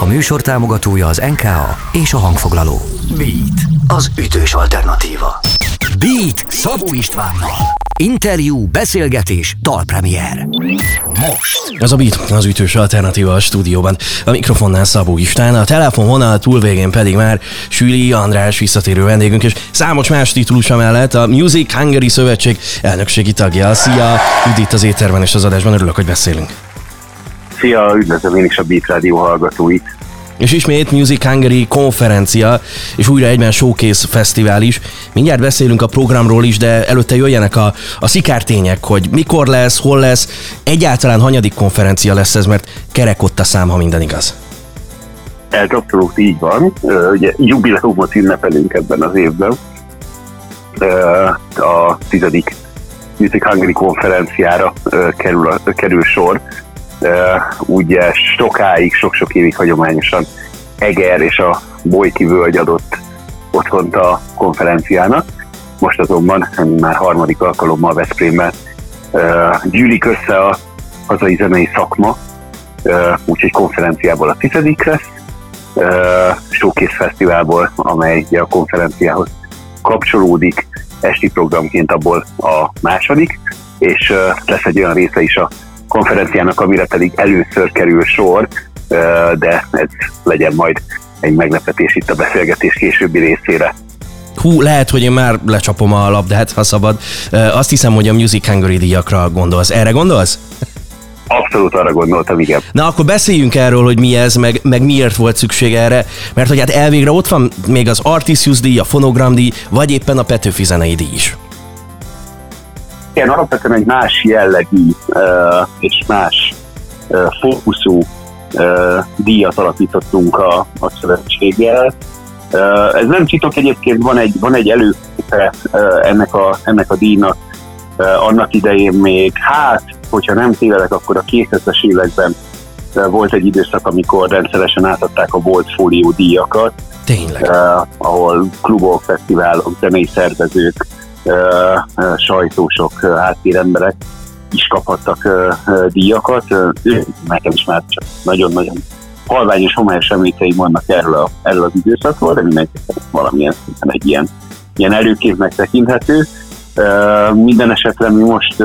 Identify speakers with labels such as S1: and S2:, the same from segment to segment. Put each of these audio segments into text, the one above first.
S1: A műsor támogatója az NKA és a hangfoglaló. Beat, az ütős alternatíva. Beat Szabó Istvánnal. Interjú, beszélgetés, dalpremier. Most.
S2: Ez a Beat, az ütős alternatíva a stúdióban. A mikrofonnál Szabó István, a telefonvonal túlvégén pedig már Süli András visszatérő vendégünk, és számos más titulusa mellett a Music Hungary Szövetség elnökségi tagja. Szia! Üdv itt az éterben és az adásban, örülök, hogy beszélünk.
S3: Szia, üdvözlöm én is a Beat Rádió hallgatóit.
S2: És ismét Music Hungary konferencia, és újra egyben Showcase Fesztivál is. Mindjárt beszélünk a programról is, de előtte jöjjenek a, a szikártények, hogy mikor lesz, hol lesz, egyáltalán hanyadik konferencia lesz ez, mert kerek ott a szám, ha minden igaz.
S3: Ez abszolút így van. Ugye jubileumot ünnepelünk ebben az évben. A tizedik Music Hungary konferenciára kerül, kerül sor ugye sokáig, sok-sok évig hagyományosan Eger és a Bolyki völgy adott otthont a konferenciának. Most azonban már harmadik alkalommal Veszprémmel gyűlik össze a hazai zenei szakma, úgyhogy konferenciából a tizedik lesz, Showcase Fesztiválból, amely a konferenciához kapcsolódik, esti programként abból a második, és lesz egy olyan része is a konferenciának, amire pedig először kerül sor, de ez legyen majd egy meglepetés itt a beszélgetés későbbi részére.
S2: Hú, lehet, hogy én már lecsapom a labdát, ha szabad. Azt hiszem, hogy a Music Hungary díjakra gondolsz. Erre gondolsz?
S3: Abszolút arra gondoltam, igen.
S2: Na akkor beszéljünk erről, hogy mi ez, meg, meg miért volt szükség erre, mert hogy hát elvégre ott van még az Artisius díj, a Phonogram díj, vagy éppen a Petőfi zenei díj is
S3: igen, alapvetően egy más jellegű és más fókuszú díjat alapítottunk a, a szövetséggel. Ez nem titok, egyébként van egy, van egy előképe ennek a, ennek a díjnak annak idején még, hát, hogyha nem tévedek, akkor a 2000-es években volt egy időszak, amikor rendszeresen átadták a volt fólió díjakat.
S2: Tényleg. Uh,
S3: ahol klubok, fesztiválok, zenei szervezők sajtósok, háttéremberek is kaphattak díjakat. Nekem is már csak nagyon-nagyon halvány és homályos emlékeim vannak erről, a, erről az időszakról, de mindenképpen valamilyen szinten egy ilyen, ilyen előképnek tekinthető. minden esetre mi most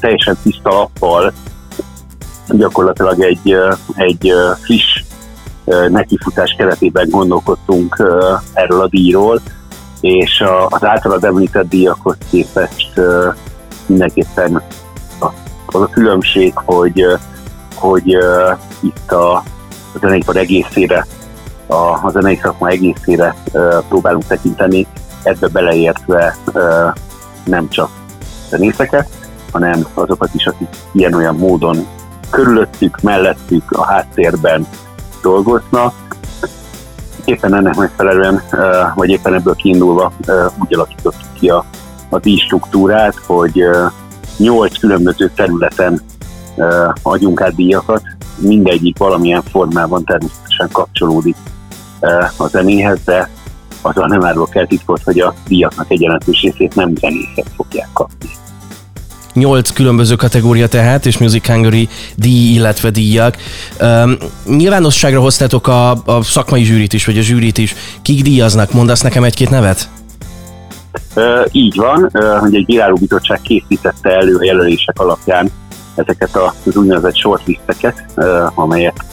S3: teljesen tiszta lappal gyakorlatilag egy, egy friss nekifutás keretében gondolkodtunk erről a díjról, és az általad említett díjakhoz képest mindenképpen az a különbség, hogy, hogy itt a zeneipar egészére, a, a zenei szakma egészére próbálunk tekinteni, ebbe beleértve nem csak zenészeket, hanem azokat is, akik ilyen-olyan módon körülöttük, mellettük, a háttérben dolgoznak, éppen ennek megfelelően, vagy éppen ebből kiindulva úgy alakítottuk ki a, a díj struktúrát, hogy nyolc különböző területen adjunk át díjakat, mindegyik valamilyen formában természetesen kapcsolódik a zenéhez, de azzal nem árulok el titkot, hogy a díjaknak egy jelentős részét nem zenészek fogják kapni.
S2: 8 különböző kategória tehát, és Music Hungary díj, illetve díjak. Um, nyilvánosságra hoztátok a, a szakmai zsűrit is, vagy a zsűrit is. Kik díjaznak? Mondasz nekem egy-két nevet?
S3: Uh, így van, uh, hogy egy bírálóbizottság készítette elő a jelölések alapján ezeket az úgynevezett shortlisteket, uh, amelyek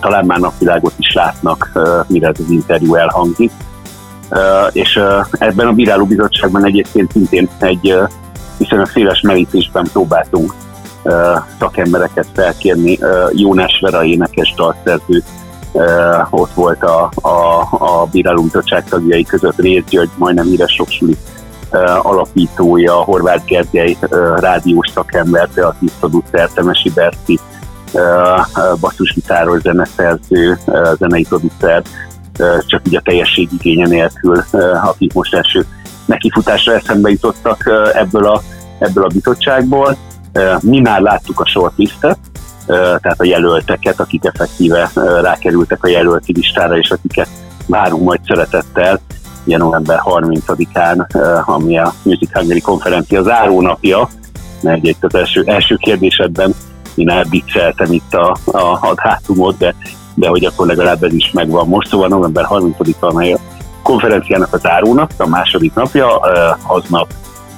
S3: talán már napvilágot is látnak, mire ez az interjú elhangzik. És ebben a bírálóbizottságban egyébként szintén egy uh, viszonylag széles merítésben próbáltunk szakembereket felkérni. Jónás Vera énekes dalszerző ott volt a, a, a bírálóbizottság tagjai között Rész György, majdnem híres soksuli alapítója, Horváth Gergely rádiós szakember, kreatív producer, Temesi Berti, basszusgitáros zeneszerző, zenei producer, csak így a teljességigénye nélkül, uh, akik most első nekifutásra eszembe jutottak ebből a, ebből a bizottságból. Mi már láttuk a shortlistet, tehát a jelölteket, akik effektíve rákerültek a jelölti listára, és akiket várunk majd szeretettel november 30-án, ami a Music Hungary konferencia zárónapja, mert egy az első, első kérdésedben én elbicceltem itt a, a, a dátumot, de de hogy akkor legalább ez is megvan most, szóval november 30-a, amely a konferenciának a zárónap, a második napja, aznap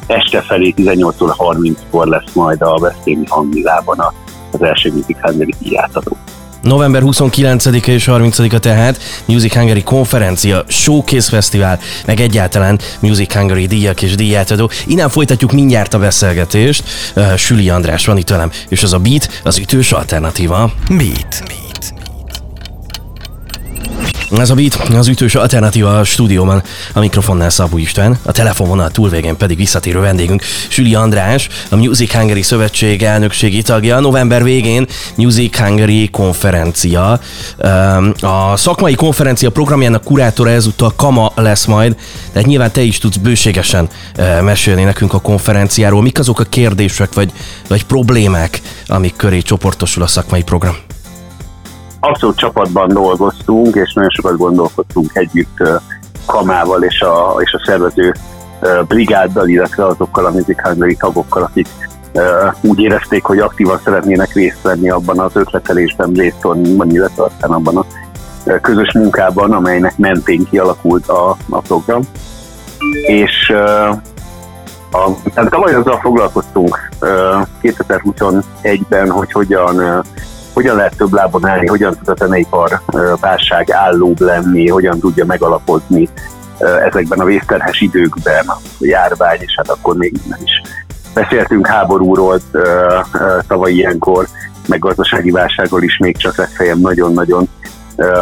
S3: este felé 18 óra 30-kor lesz majd a Veszprémi hangvillában az első Music Hungary díjátadó.
S2: November 29-e és 30-a tehát Music Hungary konferencia, Showcase Fesztivál, meg egyáltalán Music Hungary díjak és díjátadó. Innen folytatjuk mindjárt a beszélgetést. Süli András van itt velem, és az a Beat, az ütős alternatíva.
S1: Beat. Beat.
S2: Ez a beat, az ütős alternatíva a stúdióban, a mikrofonnál Szabó István, a telefonvonal túlvégén pedig visszatérő vendégünk Süli András, a Music Hungary Szövetség elnökségi tagja. November végén Music Hungary konferencia. A szakmai konferencia programjának kurátora ezúttal Kama lesz majd, tehát nyilván te is tudsz bőségesen mesélni nekünk a konferenciáról. Mik azok a kérdések vagy, vagy problémák, amik köré csoportosul a szakmai program?
S3: Abszolút csapatban dolgoztunk, és nagyon sokat gondolkodtunk együtt Kamával és a, és a szervező brigáddal, illetve azokkal a Music Hungary tagokkal, akik úgy érezték, hogy aktívan szeretnének részt venni abban az ötletelésben, brainstormingban, illetve aztán abban a közös munkában, amelynek mentén kialakult a, a program. És a, tehát tavaly azzal foglalkoztunk 2021-ben, hogy hogyan hogyan lehet több lábon állni, hogyan tud a zeneipar válság állóbb lenni, hogyan tudja megalapozni ezekben a vészterhes időkben a járvány, és hát akkor még nem is. Beszéltünk háborúról tavaly ilyenkor, meg gazdasági válságról is még csak legfeljebb nagyon-nagyon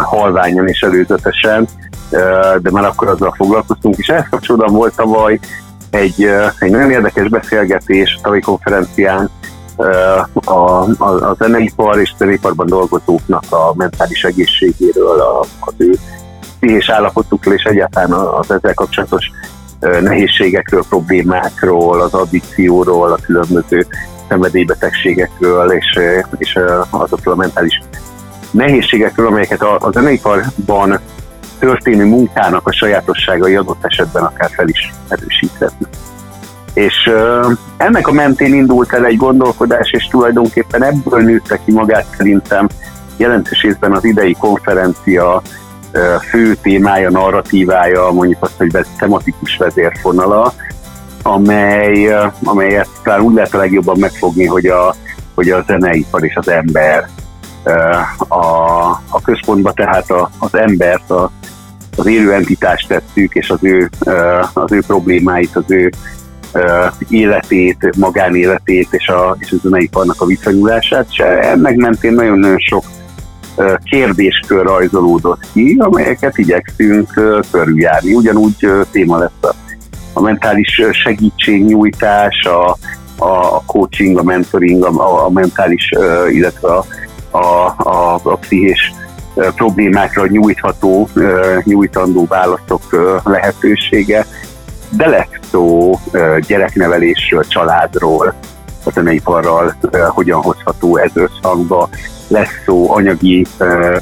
S3: halványan és előzetesen, de már akkor azzal foglalkoztunk, és ehhez kapcsolatban volt tavaly egy, egy nagyon érdekes beszélgetés a tavalyi konferencián a, a, a zeneipar és zeneiparban dolgozóknak a mentális egészségéről, a, az ő pszichés állapotukról és egyáltalán az ezzel kapcsolatos nehézségekről, problémákról, az addikcióról, a különböző szenvedélybetegségekről és, és azokról a mentális nehézségekről, amelyeket a, a zeneiparban történő munkának a sajátosságai adott esetben akár fel is erősíthetnek. És ennek a mentén indult el egy gondolkodás, és tulajdonképpen ebből nőtte ki magát szerintem jelentős részben az idei konferencia fő témája, narratívája, mondjuk azt, hogy tematikus vezérfonala, amely, amelyet talán úgy lehet a legjobban megfogni, hogy a, hogy a zeneipar és az ember a, a központba, tehát a, az embert, a, az élő entitást tettük, és az ő, az ő problémáit, az ő életét, magánéletét és a, és a zeneiparnak a viszonyulását, és ennek mentén nagyon-nagyon sok kérdéskör rajzolódott ki, amelyeket igyekszünk körüljárni. Ugyanúgy téma lesz a, a mentális segítségnyújtás, a, a coaching, a mentoring, a, a mentális, illetve a, a, a, a pszichés problémákra nyújtható, nyújtandó válaszok lehetősége, de lesz szó gyereknevelésről, családról, a zeneiparral hogyan hozható ez összhangba, lesz szó anyagi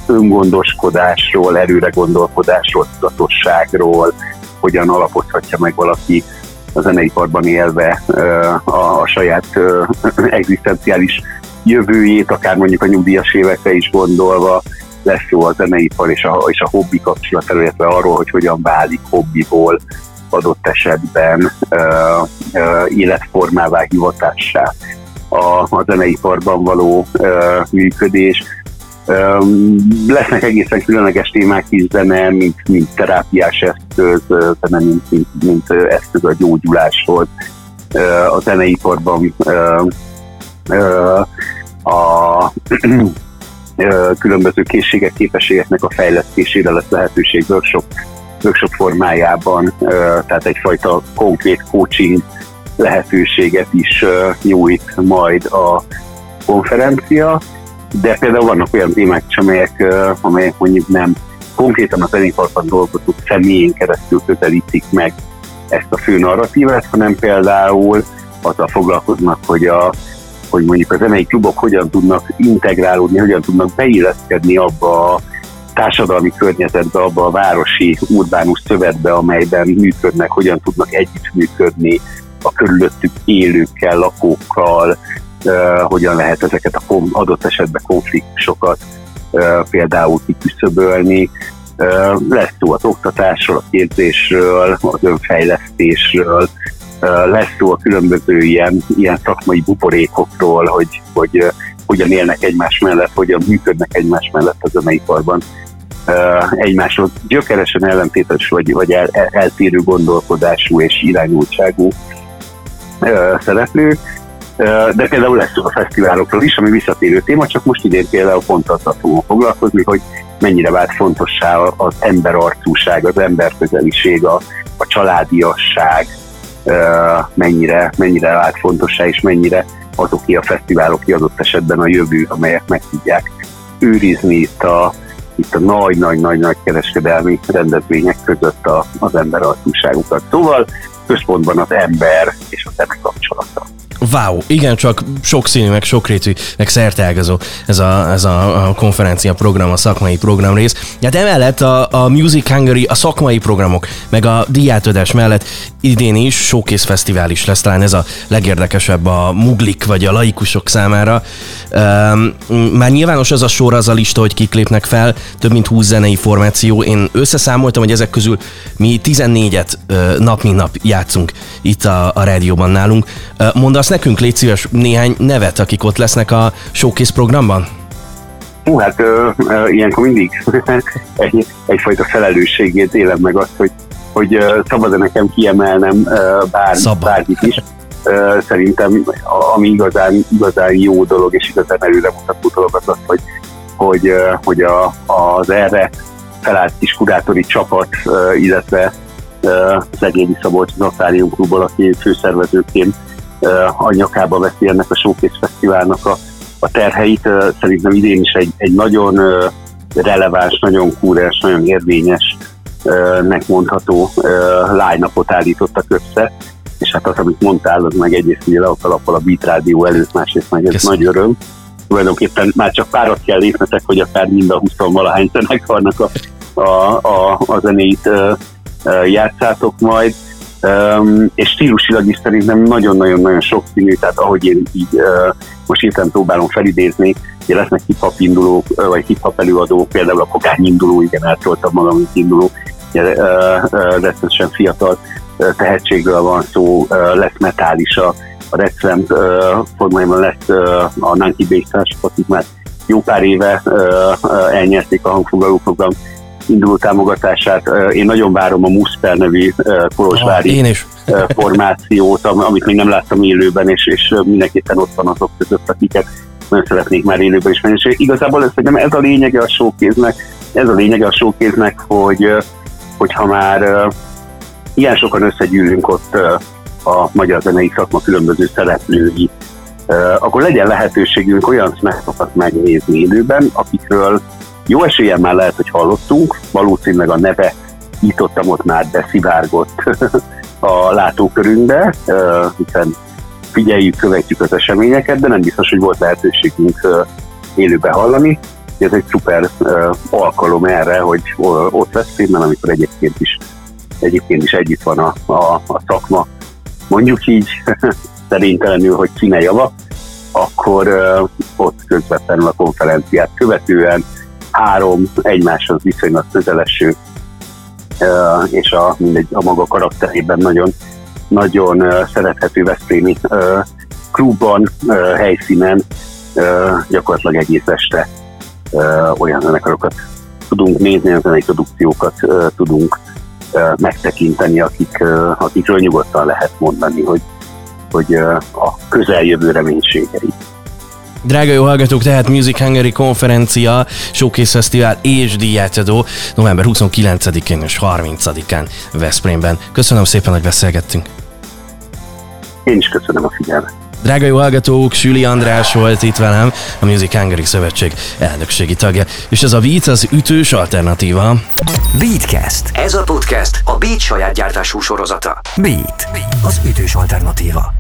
S3: öngondoskodásról, előre gondolkodásról, tudatosságról, hogyan alapozhatja meg valaki a zeneiparban élve a saját egzisztenciális jövőjét, akár mondjuk a nyugdíjas évekre is gondolva, lesz szó a zeneipar és a, és a hobbi kapcsolatáról, illetve arról, hogy hogyan válik hobbiból adott esetben életformává, hivatássá a, a zeneiparban való uh, működés. Um, lesznek egészen különleges témák is, zene, mint, mint terápiás eszköz, zene, mint, mint, mint eszköz a gyógyuláshoz. Uh, a zeneiparban uh, uh, a különböző készségek, képességeknek a fejlesztésére lesz lehetőség workshop workshop formájában, tehát egyfajta konkrét coaching lehetőséget is nyújt majd a konferencia, de például vannak olyan témák is, amelyek, amelyek mondjuk nem konkrétan a zeneiparban dolgozók személyén keresztül közelítik meg ezt a fő narratívát, hanem például azzal foglalkoznak, hogy, a, hogy mondjuk a zenei klubok hogyan tudnak integrálódni, hogyan tudnak beilleszkedni abba a társadalmi környezetbe, abba a városi urbánus szövetbe, amelyben működnek, hogyan tudnak együttműködni a körülöttük élőkkel, lakókkal, hogyan lehet ezeket a adott esetben konfliktusokat például kiküszöbölni. Lesz szó az oktatásról, a képzésről, az önfejlesztésről, lesz szó a különböző ilyen, ilyen szakmai buborékokról, hogy, hogy hogyan élnek egymás mellett, hogyan működnek egymás mellett a zeneiparban egymásról. Gyökeresen ellentétes vagy, vagy el, el, eltérő gondolkodású és irányultságú szereplők, de például lesz a fesztiválokról is, ami visszatérő téma, csak most idén például pont azzal fogunk foglalkozni, hogy mennyire vált fontossá az emberarcúság, az emberközeliség, a, a családiasság, mennyire, mennyire vált fontossá, és mennyire azoké a fesztiválok adott esetben a jövő, amelyek meg tudják őrizni itt a, itt a nagy-nagy-nagy-nagy kereskedelmi rendezvények között a, az emberarcúságukat. Szóval központban az ember és a zene kapcsolata.
S2: Wow, igen, csak sokszínű, meg sokrétű, meg szerteágazó ez a, ez a, a konferencia program, a szakmai program rész. Hát emellett a, a Music Hungary, a szakmai programok, meg a díjátadás mellett idén is Showcase Fesztivál is lesz, talán ez a legérdekesebb a muglik vagy a laikusok számára. Um, már nyilvános az a sor, az a lista, hogy kik lépnek fel, több mint 20 zenei formáció. Én összeszámoltam, hogy ezek közül mi 14-et uh, nap mint nap játszunk itt a, a rádióban nálunk. Uh, mondasz nekünk, légy szíves, néhány nevet, akik ott lesznek a Showcase programban?
S3: Hú, hát ö, ö, ilyenkor mindig egy, egyfajta felelősségét élem meg azt, hogy, hogy szabad-e nekem kiemelnem bár, bárkit is. Ö, szerintem ami igazán, igazán jó dolog és igazán előremutató dolog az az, hogy, hogy, hogy a, az erre felállt kis kurátori csapat, illetve Egédi Szabolcs Natárium Klubból, aki főszervezőként a nyakába veszi ennek a Showcase Fesztiválnak a, a terheit. Szerintem idén is egy, egy nagyon releváns, nagyon kúrás, nagyon érvényes nek mondható line-upot állítottak össze, és hát az, amit mondtál, az meg egyrészt ugye le a kalappal a Beat Rádió előtt, másrészt meg ez Köszön. nagy öröm. Tulajdonképpen már csak párat kell lépnetek, hogy akár mind a 20 valahány zenekarnak a, a, a, a zenét játszátok majd. Um, és stílusilag is szerintem nagyon-nagyon-nagyon sokszínű, tehát ahogy én így uh, most hirtelen próbálom felidézni, hogy lesznek hip-hop indulók, vagy hip-hop előadók, például a Pogány induló, igen, eltoltam magam, mint induló, uh, uh, fiatal uh, tehetségről van szó, uh, lesz metális a, Red uh, formájában lesz uh, a Nanki Bass akik már jó pár éve uh, uh, elnyerték a hangfoglaló program induló támogatását. Én nagyon várom a Musper nevű Kolozsvári
S2: én is.
S3: formációt, amit még nem láttam élőben, és, és mindenképpen ott van azok között, akiket nagyon szeretnék már élőben is menni. És igazából ez, hogy ez a lényege a showkéznek, ez a lényege a showkéznek, hogy, hogy ha már ilyen sokan összegyűlünk ott a magyar zenei szakma különböző szereplői, akkor legyen lehetőségünk olyan smashokat megnézni élőben, akikről jó esélyen már lehet, hogy hallottunk, valószínűleg a neve itt ott, már beszivárgott a látókörünkbe, hiszen figyeljük, követjük az eseményeket, de nem biztos, hogy volt lehetőségünk élőbe hallani. Ez egy szuper alkalom erre, hogy ott lesz filmen, amikor egyébként is, egyébként is együtt van a, a, a szakma, mondjuk így szerintelenül, hogy színe java, akkor ott közvetlenül a konferenciát követően három egymáshoz viszonylag közeleső, és a, mindegy, a maga karakterében nagyon, nagyon szerethető Veszprémi klubban, helyszínen gyakorlatilag egész este olyan zenekarokat tudunk nézni, olyan zenei produkciókat tudunk megtekinteni, akik, akikről nyugodtan lehet mondani, hogy, hogy a közeljövő reménységei.
S2: Drága jó hallgatók, tehát Music Hungary konferencia, Showcase Fesztivál és díjátadó november 29-én és 30-án Veszprémben. Köszönöm szépen, hogy beszélgettünk.
S3: Én is köszönöm a figyelmet.
S2: Drága jó hallgatók, Süli András volt itt velem, a Music Hungary Szövetség elnökségi tagja, és ez a Beat az ütős alternatíva.
S1: Beatcast. Ez a podcast a Beat saját gyártású sorozata. Beat, az ütős alternatíva.